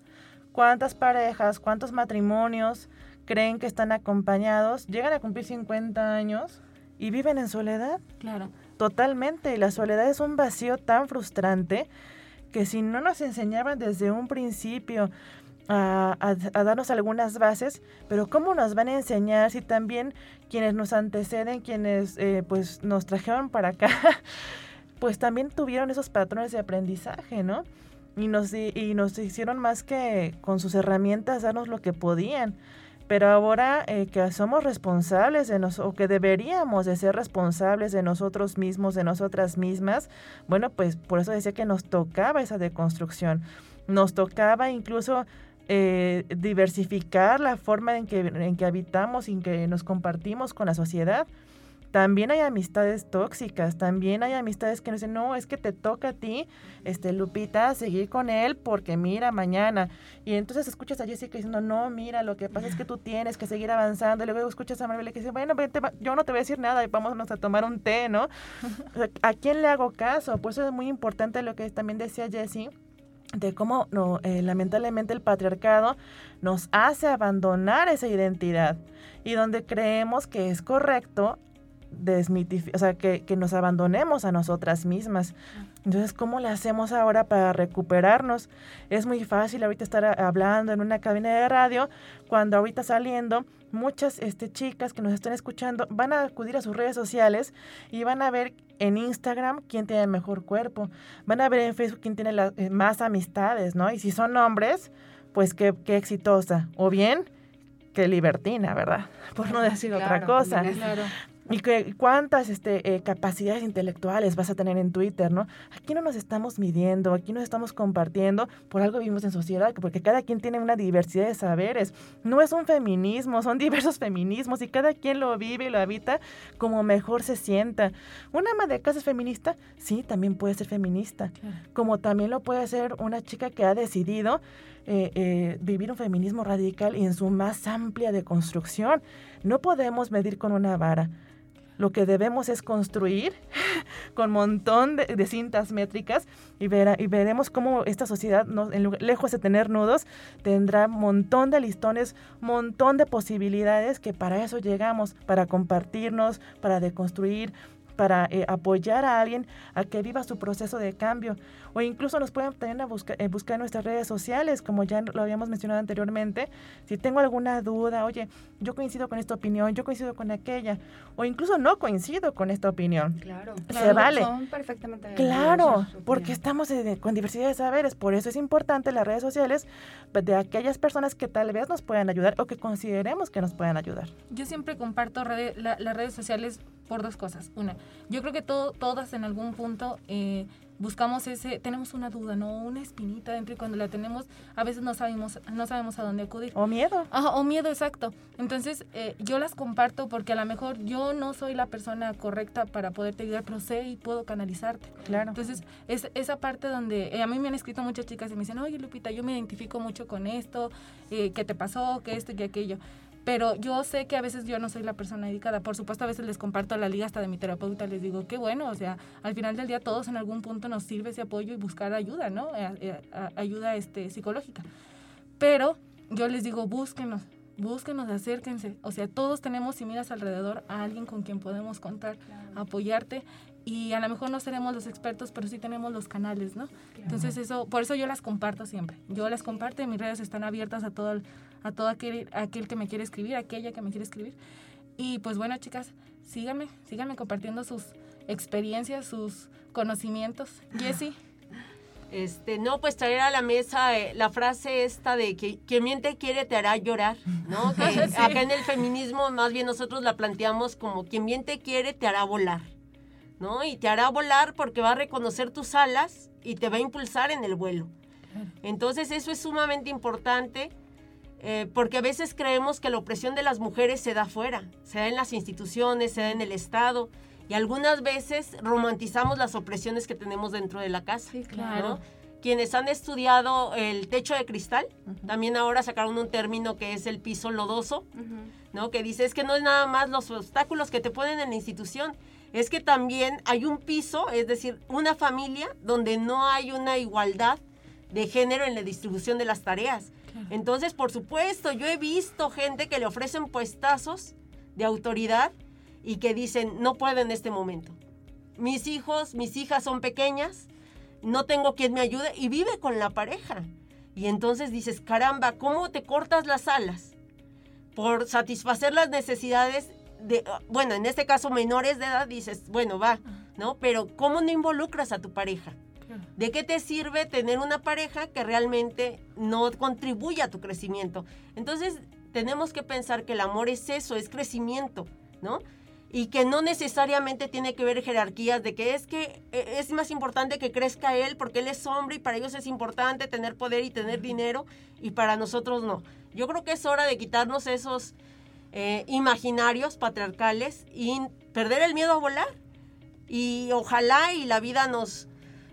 ¿Cuántas parejas, cuántos matrimonios creen que están acompañados, llegan a cumplir 50 años y viven en soledad? Claro. Totalmente. Y la soledad es un vacío tan frustrante que si no nos enseñaban desde un principio a, darnos algunas bases, pero ¿cómo nos van a enseñar si también quienes nos anteceden, quienes eh, pues nos trajeron para acá, pues también tuvieron esos patrones de aprendizaje, ¿no? Y nos, y nos hicieron más que con sus herramientas darnos lo que podían. Pero ahora eh, que somos responsables de nosotros, o que deberíamos de ser responsables de nosotros mismos, de nosotras mismas, bueno, pues por eso decía que nos tocaba esa deconstrucción. Nos tocaba incluso eh, diversificar la forma en que, en que habitamos y en que nos compartimos con la sociedad. También hay amistades tóxicas, también hay amistades que nos dicen, no, es que te toca a ti, este, Lupita, seguir con él porque mira, mañana. Y entonces escuchas a Jessica diciendo, no, mira, lo que pasa es que tú tienes que seguir avanzando. Y luego escuchas a Maribel que dice, bueno, vente, yo no te voy a decir nada y vámonos a tomar un té, ¿no? ¿A quién le hago caso? Por eso es muy importante lo que también decía Jessie de cómo no, eh, lamentablemente el patriarcado nos hace abandonar esa identidad y donde creemos que es correcto desmitificar, o sea, que, que, nos abandonemos a nosotras mismas. Entonces, ¿cómo le hacemos ahora para recuperarnos? Es muy fácil ahorita estar hablando en una cabina de radio, cuando ahorita saliendo muchas este, chicas que nos están escuchando van a acudir a sus redes sociales y van a ver en Instagram quién tiene el mejor cuerpo, van a ver en Facebook quién tiene eh, más amistades, ¿no? Y si son hombres, pues qué, qué exitosa. O bien, qué libertina, ¿verdad? Por no decir otra cosa. Claro y que, cuántas este, eh, capacidades intelectuales vas a tener en Twitter, ¿no? Aquí no nos estamos midiendo, aquí nos estamos compartiendo, por algo vivimos en sociedad, porque cada quien tiene una diversidad de saberes. No es un feminismo, son diversos feminismos y cada quien lo vive y lo habita como mejor se sienta. Una ama de casa es feminista, sí, también puede ser feminista, como también lo puede ser una chica que ha decidido eh, eh, vivir un feminismo radical y en su más amplia deconstrucción. No podemos medir con una vara. Lo que debemos es construir con montón de, cintas métricas y, y veremos cómo esta sociedad, lejos de tener nudos, tendrá montón de listones, montón de posibilidades que para eso llegamos, para compartirnos, para deconstruir, para eh, apoyar a alguien a que viva su proceso de cambio. O incluso nos pueden también a buscar, eh, buscar en nuestras redes sociales, como ya lo habíamos mencionado anteriormente. Si tengo alguna duda, oye, yo coincido con esta opinión, yo coincido con aquella, o incluso no coincido con esta opinión. Claro, se vale. Son perfectamente Claro, porque estamos con diversidad de saberes. Por eso es importante las redes sociales de aquellas personas que tal vez nos puedan ayudar o que consideremos que nos puedan ayudar. Yo siempre comparto las redes sociales por dos cosas. Una, yo creo que todo, todas en algún punto eh, buscamos ese, tenemos una duda, ¿no? Una espinita dentro y cuando la tenemos a veces no sabemos, no sabemos a dónde acudir. O miedo. o miedo, exacto. Entonces eh, yo las comparto porque a lo mejor yo no soy la persona correcta para poderte ayudar, pero sé y puedo canalizarte. Claro. Entonces es esa parte donde eh, a mí me han escrito muchas chicas y me dicen, oye Lupita, yo me identifico mucho con esto, eh, ¿qué te pasó? ¿Qué esto y aquello? Pero yo sé que a veces yo no soy la persona dedicada. Por supuesto, a veces les comparto la liga hasta de mi terapeuta, les digo, qué bueno, o sea, al final del día todos en algún punto nos sirve ese apoyo y buscar ayuda, ¿no? ayuda este, psicológica. Pero yo les digo, búsquenos, búsquenos, acérquense. O sea, todos tenemos, si miras alrededor, a alguien con quien podemos contar, apoyarte. Y a lo mejor no seremos los expertos, pero sí tenemos los canales, ¿no? Entonces eso, por eso yo las comparto siempre. Yo las comparto y mis redes están abiertas a todo, a todo aquel, aquel que me quiere escribir, aquella que me quiere escribir. Y pues bueno, chicas, síganme, síganme compartiendo sus, experiencias, sus conocimientos. Jessie. Este, no, pues traer a la mesa eh, la frase esta de que quien miente quiere te hará llorar, ¿no? Que acá en el feminismo más bien nosotros la planteamos como quien miente quiere te hará volar, ¿no? Y te hará volar porque va a reconocer tus alas y te va a impulsar en el vuelo. Entonces eso es sumamente importante eh, porque a veces creemos que la opresión de las mujeres se da afuera, se da en las instituciones, se da en el Estado y algunas veces romantizamos las opresiones que tenemos dentro de la casa. Sí, claro. Quienes han estudiado el techo de cristal, también ahora sacaron un término que es el piso lodoso, ¿no? Que dice es que no es nada más los obstáculos que te ponen en la institución, es que también hay un piso, es decir, una familia donde no hay una igualdad de género en la distribución de las tareas. Entonces, por supuesto, yo he visto gente que le ofrecen puestazos de autoridad y que dicen, no puedo en este momento. Mis hijos, mis hijas son pequeñas, no tengo quien me ayude y vive con la pareja. Y entonces dices, caramba, ¿cómo te cortas las alas? Por satisfacer las necesidades de, bueno, en este caso menores de edad, dices, bueno, va, ¿no? Pero ¿cómo no involucras a tu pareja? ¿De qué te sirve tener una pareja que realmente no contribuye a tu crecimiento? Entonces, tenemos que pensar que el amor es eso, es crecimiento, ¿no? y que no necesariamente tiene que ver jerarquías de que es que e, es más importante que crezca él porque él es hombre y para ellos es importante tener poder y tener dinero y para nosotros no. Yo creo que es hora de quitarnos esos eh, imaginarios patriarcales y perder el miedo a volar y ojalá y la vida nos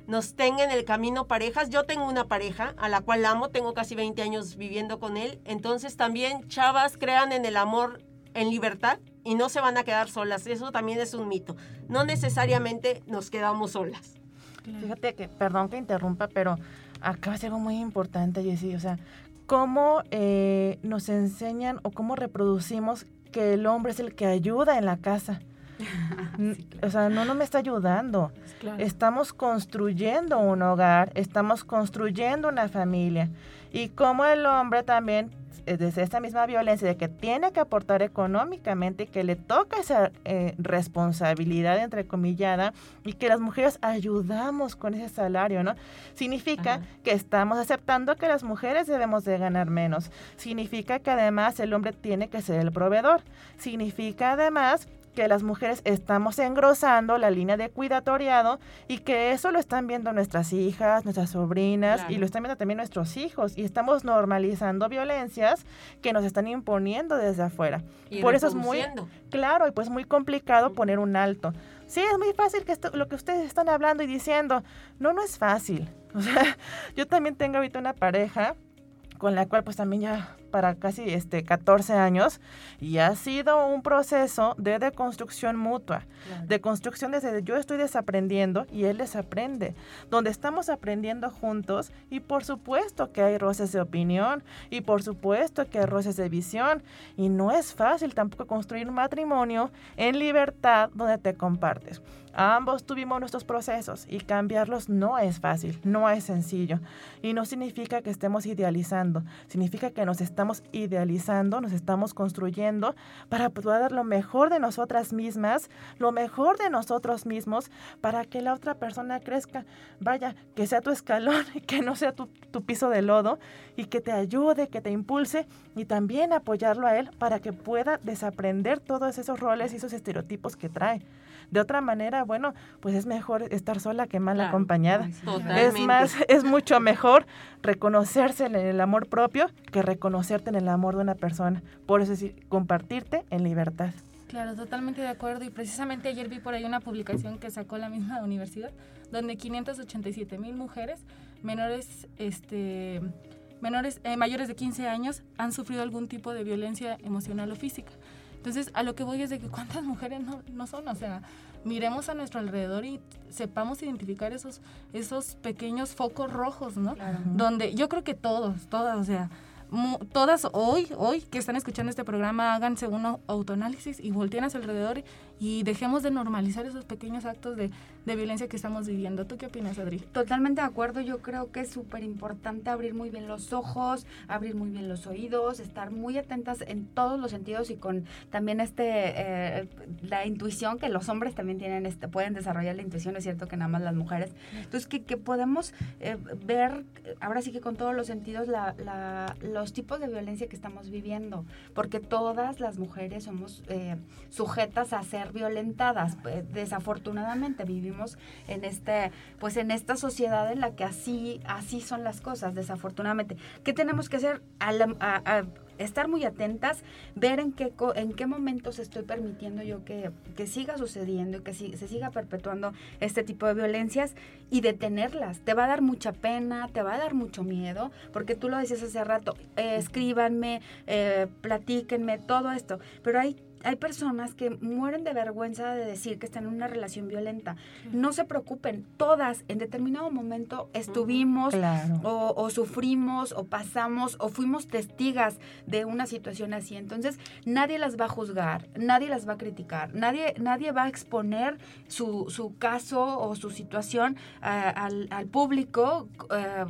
nos tenga en el camino parejas. Yo tengo una pareja a la cual amo, tengo casi 20 años viviendo con él. Entonces también, chavas, crean en el amor en libertad y no se van a quedar solas. Eso también es un mito. No necesariamente nos quedamos solas. Fíjate que, perdón que interrumpa, pero acá es algo muy importante, Jessie. O sea, cómo eh, nos enseñan o cómo reproducimos que el hombre es el que ayuda en la casa. O sea, no, no me está ayudando. Estamos construyendo un hogar, estamos construyendo una familia. Y como el hombre también desde esta misma violencia de que tiene que aportar económicamente, que le toca esa eh, responsabilidad entrecomillada y que las mujeres ayudamos con ese salario, ¿no? Significa que estamos aceptando que las mujeres debemos de ganar menos. Significa que además el hombre tiene que ser el proveedor. Significa además que las mujeres estamos engrosando la línea de cuidatoriado y que eso lo están viendo nuestras hijas, nuestras sobrinas y lo están viendo también nuestros hijos y estamos normalizando violencias que nos están imponiendo desde afuera. Por eso es muy claro y pues muy complicado poner un alto. Sí, es muy fácil que esto, lo que ustedes están hablando y diciendo, no, no es fácil. O sea, yo también tengo ahorita una pareja con la cual pues también ya para casi este 14 años y ha sido un proceso de deconstrucción mutua, de construcción desde yo estoy desaprendiendo y él desaprende, donde estamos aprendiendo juntos y por supuesto que hay roces de opinión y por supuesto que hay roces de visión y no es fácil tampoco construir un matrimonio en libertad donde te compartes. Ambos tuvimos nuestros procesos y cambiarlos no es fácil, no es sencillo. Y no significa que estemos idealizando, significa que nos estamos idealizando, nos estamos construyendo para poder dar lo mejor de nosotras mismas, lo mejor de nosotros mismos, para que la otra persona crezca. Vaya, que sea tu escalón, que no sea tu, tu piso de lodo y que te ayude, que te impulse y también apoyarlo a él para que pueda desaprender todos esos roles y esos estereotipos que trae. De otra manera, bueno, pues es mejor estar sola que mal acompañada. Es más, es mucho mejor reconocerse en el amor propio que reconocerte en el amor de una persona. Por eso es decir, compartirte en libertad. Claro, totalmente de acuerdo. Y precisamente ayer vi por ahí una publicación que sacó la misma universidad, donde 587 mil mujeres menores, este, menores, eh, mayores de 15 años han sufrido algún tipo de violencia emocional o física. Entonces, a lo que voy es de que cuántas mujeres no, no son, o sea, miremos a nuestro alrededor y sepamos identificar esos, esos pequeños focos rojos, ¿no? Donde yo creo que todos, todas, o sea, todas hoy, hoy que están escuchando este programa, háganse un autoanálisis y volteen a su alrededor y dejemos de normalizar esos pequeños actos de, de violencia que estamos viviendo. ¿Tú qué opinas, Adri? Totalmente de acuerdo, yo creo que es súper importante abrir muy bien los ojos, abrir muy bien los oídos, estar muy atentas en todos los sentidos y con también este eh, la intuición que los hombres también tienen, este, pueden desarrollar la intuición, es cierto que nada más las mujeres. Entonces, que, podemos eh, ver, ahora sí que con todos los sentidos, la, la, los tipos de violencia que estamos viviendo, porque todas las mujeres somos eh, sujetas a ser violentadas. desafortunadamente vivimos en este, pues en esta sociedad en la que así, así son las cosas, desafortunadamente. ¿Qué tenemos que hacer? a, estar muy atentas, ver en qué, en qué momentos estoy permitiendo yo que, que siga sucediendo y que se siga perpetuando este tipo de violencias y detenerlas. Te va a dar mucha pena, te va a dar mucho miedo, porque tú lo decías hace rato, eh, escríbanme, eh, platíquenme, todo esto, pero hay hay personas que mueren de vergüenza de decir que están en una relación violenta. No se preocupen, todas en determinado momento estuvimos o, sufrimos o pasamos o fuimos testigas de una situación así. Entonces, nadie las va a juzgar, nadie las va a criticar, nadie, nadie va a exponer su, su caso o su situación eh, al, al, público. Eh,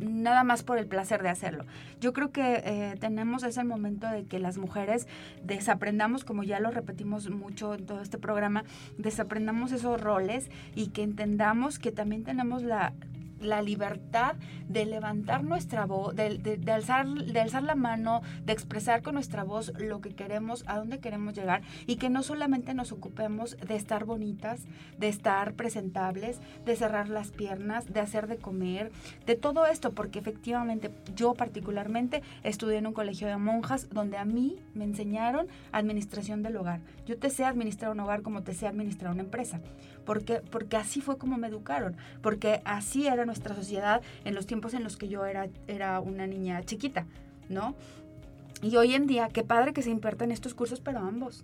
nada más por el placer de hacerlo. Yo creo que eh, tenemos ese momento de que las mujeres desaprendamos, como ya lo repetimos mucho en todo este programa, desaprendamos esos roles y que entendamos que también tenemos la la libertad de levantar nuestra voz, de, alzar, de alzar la mano, de expresar con nuestra voz lo que queremos, a dónde queremos llegar y que no solamente nos ocupemos de estar bonitas, de estar presentables, de cerrar las piernas, de hacer de comer, de todo esto, porque efectivamente yo particularmente estudié en un colegio de monjas donde a mí me enseñaron administración del hogar. Yo te sé administrar un hogar como te sé administrar una empresa porque, porque así fue como me educaron, porque así era nuestra sociedad en los tiempos en los que yo era, era una niña chiquita, ¿no? Y hoy en día, qué padre que se impartan estos cursos, pero ambos.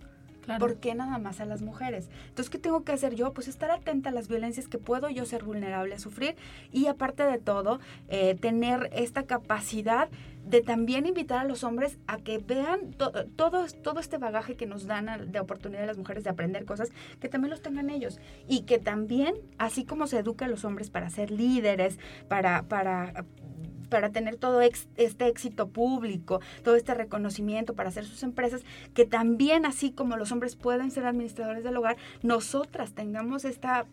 ¿Por qué nada más a las mujeres? Entonces, ¿qué tengo que hacer yo? Pues estar atenta a las violencias que puedo yo ser vulnerable a sufrir y aparte de todo, eh, tener esta capacidad de también invitar a los hombres a que vean todo, todo este bagaje que nos dan de oportunidad a las mujeres de aprender cosas, que también los tengan ellos. Y que también, así como se educa a los hombres para ser líderes, para, para para tener todo este éxito público, todo este reconocimiento para hacer sus empresas, que también así como los hombres pueden ser administradores del hogar, nosotras tengamos esta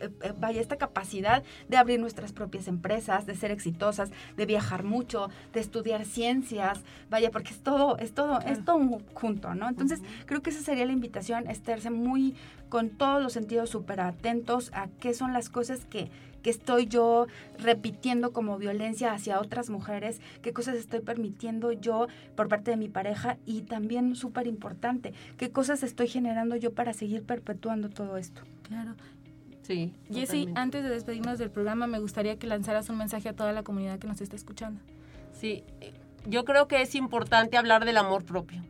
eh, eh, vaya, esta capacidad de abrir nuestras propias empresas, de ser exitosas, de viajar mucho, de estudiar ciencias, vaya, porque es todo, es todo, es todo junto, ¿no? Entonces, creo que esa sería la invitación, estarse muy, con todos los sentidos súper atentos a qué son las cosas que, que estoy yo repitiendo como violencia hacia otras mujeres, qué cosas estoy permitiendo yo por parte de mi pareja y también súper importante, qué cosas estoy generando yo para seguir perpetuando todo esto. Claro, Sí. Jessy, antes de despedirnos del programa, me gustaría que lanzaras un mensaje a toda la comunidad que nos está escuchando. Sí, yo creo que es importante hablar del amor propio.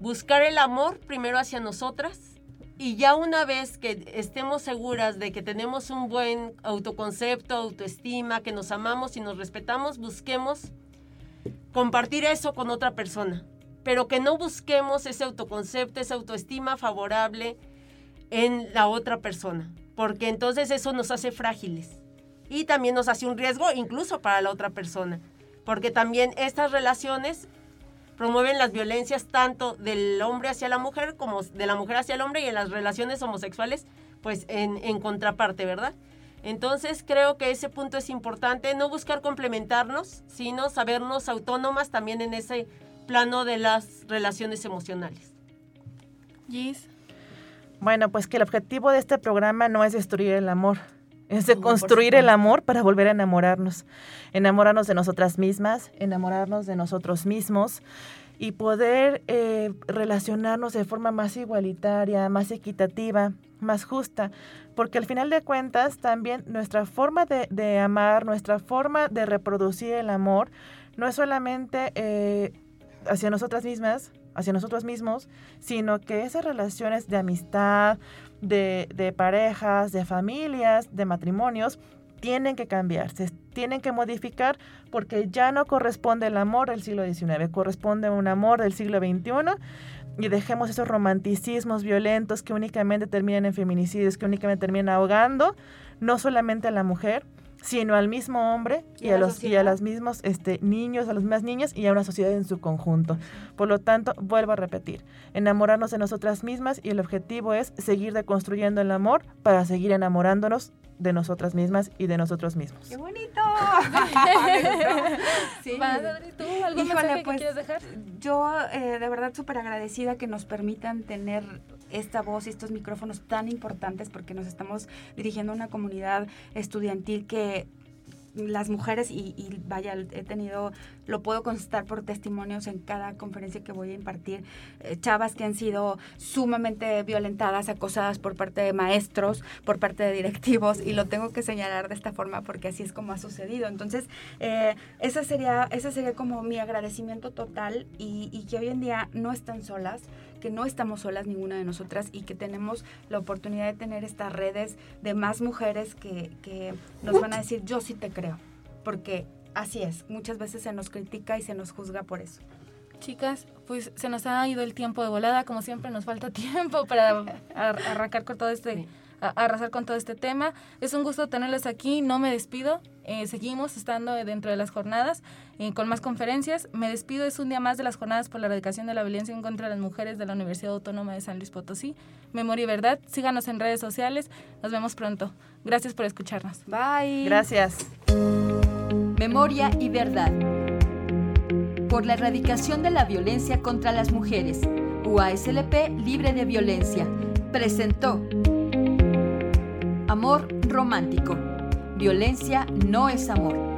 Buscar el amor primero hacia nosotras y ya una vez que estemos seguras de que tenemos un buen autoconcepto, autoestima, que nos amamos y nos respetamos, busquemos compartir eso con otra persona. Pero que no busquemos ese autoconcepto, esa autoestima favorable en la otra persona porque entonces eso nos hace frágiles y también nos hace un riesgo incluso para la otra persona, porque también estas relaciones promueven las violencias tanto del hombre hacia la mujer como de la mujer hacia el hombre y en las relaciones homosexuales, pues en, en contraparte, ¿verdad? Entonces creo que ese punto es importante, no buscar complementarnos, sino sabernos autónomas también en ese plano de las relaciones emocionales. Gis. Bueno, pues que el objetivo de este programa no es destruir el amor, es de construir el amor para volver a enamorarnos, enamorarnos de nosotras mismas, enamorarnos de nosotros mismos y poder eh, relacionarnos de forma más igualitaria, más equitativa, más justa, porque al final de cuentas también nuestra forma de, amar, nuestra forma de reproducir el amor, no es solamente eh, hacia nosotras mismas, hacia nosotros mismos, sino que esas relaciones de amistad, de, parejas, de familias, de matrimonios, tienen que cambiar, tienen que modificar porque ya no corresponde el amor del siglo XIX, corresponde un amor del siglo XXI y dejemos esos romanticismos violentos que únicamente terminan en feminicidios, que únicamente terminan ahogando no solamente a la mujer, sino al mismo hombre y, a los y a los mismos este, niños, a las mismas niñas y a una sociedad en su conjunto. Por lo tanto, vuelvo a repetir, enamorarnos de nosotras mismas y el objetivo es seguir deconstruyendo el amor para seguir enamorándonos de nosotras mismas y de nosotros mismos. ¡Qué bonito! sí. ¿tú algún Híjole, que pues, quieres dejar? Yo eh, de verdad súper agradecida que nos permitan tener esta voz y estos micrófonos tan importantes porque nos estamos dirigiendo a una comunidad estudiantil que las mujeres, y, vaya, he tenido, lo puedo constatar por testimonios en cada conferencia que voy a impartir, eh, chavas que han sido sumamente violentadas, acosadas por parte de maestros, por parte de directivos, y lo tengo que señalar de esta forma porque así es como ha sucedido. Entonces, eh, esa, sería, ese sería como mi agradecimiento total y, y que hoy en día no están solas que no estamos solas ninguna de nosotras y que tenemos la oportunidad de tener estas redes de más mujeres que, que nos van a decir, yo sí te creo, porque así es, muchas veces se nos critica y se nos juzga por eso. Chicas, pues se nos ha ido el tiempo de volada, como siempre nos falta tiempo para arrancar con todo este arrasar con todo este tema. Es un gusto tenerles aquí, no me despido, eh, seguimos estando dentro de las jornadas eh, con más conferencias. Me despido, es un día más de las jornadas por la erradicación de la violencia en contra de las mujeres de la Universidad Autónoma de San Luis Potosí. Memoria y verdad, síganos en redes sociales, nos vemos pronto. Gracias por escucharnos. Bye. Gracias. Memoria y verdad. Por la erradicación de la violencia contra las mujeres. UASLP Libre de Violencia. Presentó Amor romántico. Violencia no es amor.